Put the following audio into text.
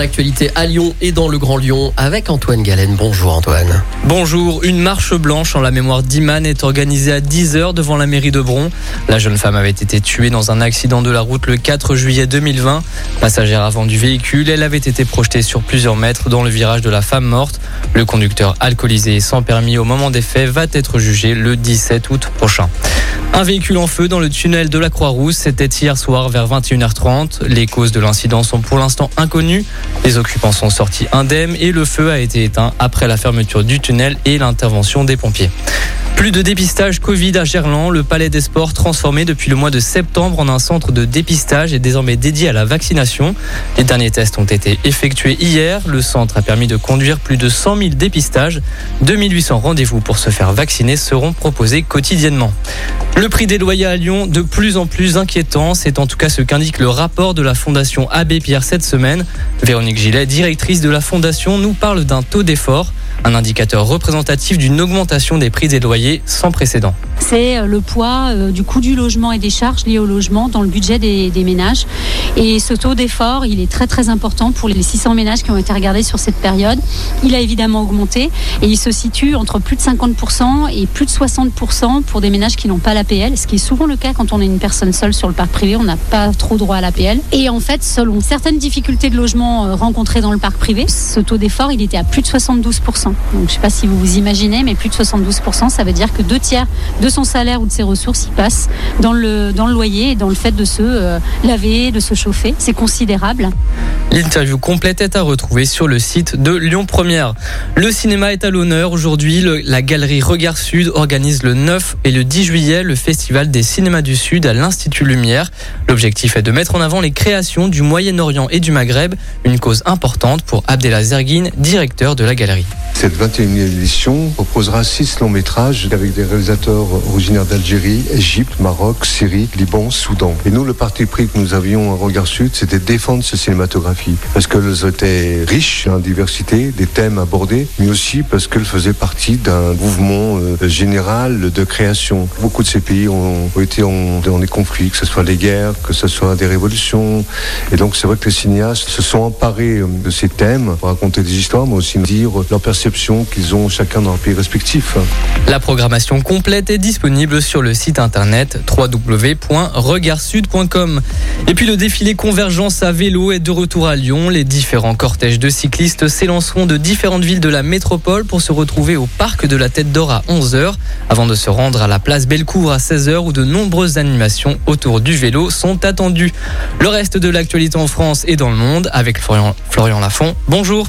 L'actualité à Lyon et dans le Grand Lyon avec Antoine Galen. Bonjour Antoine. Bonjour, une marche blanche en la mémoire d'Iman est organisée à 10h devant la mairie de Bron. La jeune femme avait été tuée dans un accident de la route le 4 juillet 2020. Passagère avant du véhicule, elle avait été projetée sur plusieurs mètres dans le virage de la femme morte. Le conducteur alcoolisé et sans permis au moment des faits va être jugé le 17 août prochain. Un véhicule en feu dans le tunnel de la Croix-Rousse, c'était hier soir vers 21h30. Les causes de l'incident sont pour l'instant inconnues. Les occupants sont sortis indemnes et le feu a été éteint après la fermeture du tunnel et l'intervention des pompiers. Plus de dépistage Covid à Gerland. Le Palais des Sports, transformé depuis le mois de septembre en un centre de dépistage, est désormais dédié à la vaccination. Les derniers tests ont été effectués hier. Le centre a permis de conduire plus de 100 000 dépistages. 2800 rendez-vous pour se faire vacciner seront proposés quotidiennement. Le prix des loyers à Lyon, de plus en plus inquiétant, c'est en tout cas ce qu'indique le rapport de la Fondation Abbé Pierre cette semaine. Véronique Gillet, directrice de la Fondation, nous parle d'un taux d'effort un indicateur représentatif d'une augmentation des prix des loyers sans précédent. C'est euh, le poids euh, du coût du logement et des charges liées au logement dans le budget des, ménages. Et ce taux d'effort, il est très très important pour les 600 ménages qui ont été regardés sur cette période. Il a évidemment augmenté et il se situe entre plus de 50% et plus de 60% pour des ménages qui n'ont pas l'APL, ce qui est souvent le cas quand on est une personne seule sur le parc privé, on n'a pas trop droit à l'APL. Et en fait, selon certaines difficultés de logement euh, rencontrées dans le parc privé, ce taux d'effort, il était à plus de 72%. Donc je ne sais pas si vous vous imaginez, mais plus de 72%, ça veut dire que deux tiers de son salaire ou de ses ressources y passent dans le, dans le loyer et dans le fait de se euh, laver, de se C'est considérable. L'interview complète est à retrouver sur le site de Lyon Première. Le cinéma est à l'honneur aujourd'hui. La galerie Regard Sud organise le 9 et le 10 juillet le Festival des cinémas du Sud à l'Institut Lumière. L'objectif est de mettre en avant les créations du Moyen-Orient et du Maghreb, une cause importante pour Abdelaziz Zerguine, directeur de la galerie. Cette 21e édition proposera six longs métrages avec des réalisateurs originaires d'Algérie, Égypte, Maroc, Syrie, Liban, Soudan. Et nous, le parti pris que nous avions à Regard Sud, c'était défendre cette cinématographie. Parce qu'elle était riche en diversité, des thèmes abordés, mais aussi parce qu'elle faisait partie d'un mouvement euh, général de création. Beaucoup de ces pays ont, été dans des conflits, que ce soit les guerres, que ce soit des révolutions. Et donc, c'est vrai que les cinéastes se sont emparés euh, de ces thèmes pour raconter des histoires, mais aussi dire leur perception qu'ils ont chacun dans leur pays respectif. La programmation complète est disponible sur le site internet www.regardsud.com. Et puis le défilé Convergence à vélo est de retour à Lyon. Les différents cortèges de cyclistes s'élanceront de différentes villes de la métropole pour se retrouver au parc de la Tête d'Or à 11h avant de se rendre à la place Bellecour à 16h où de nombreuses animations autour du vélo sont attendues. Le reste de l'actualité en France et dans le monde avec Florian, Florian Lafont. Bonjour.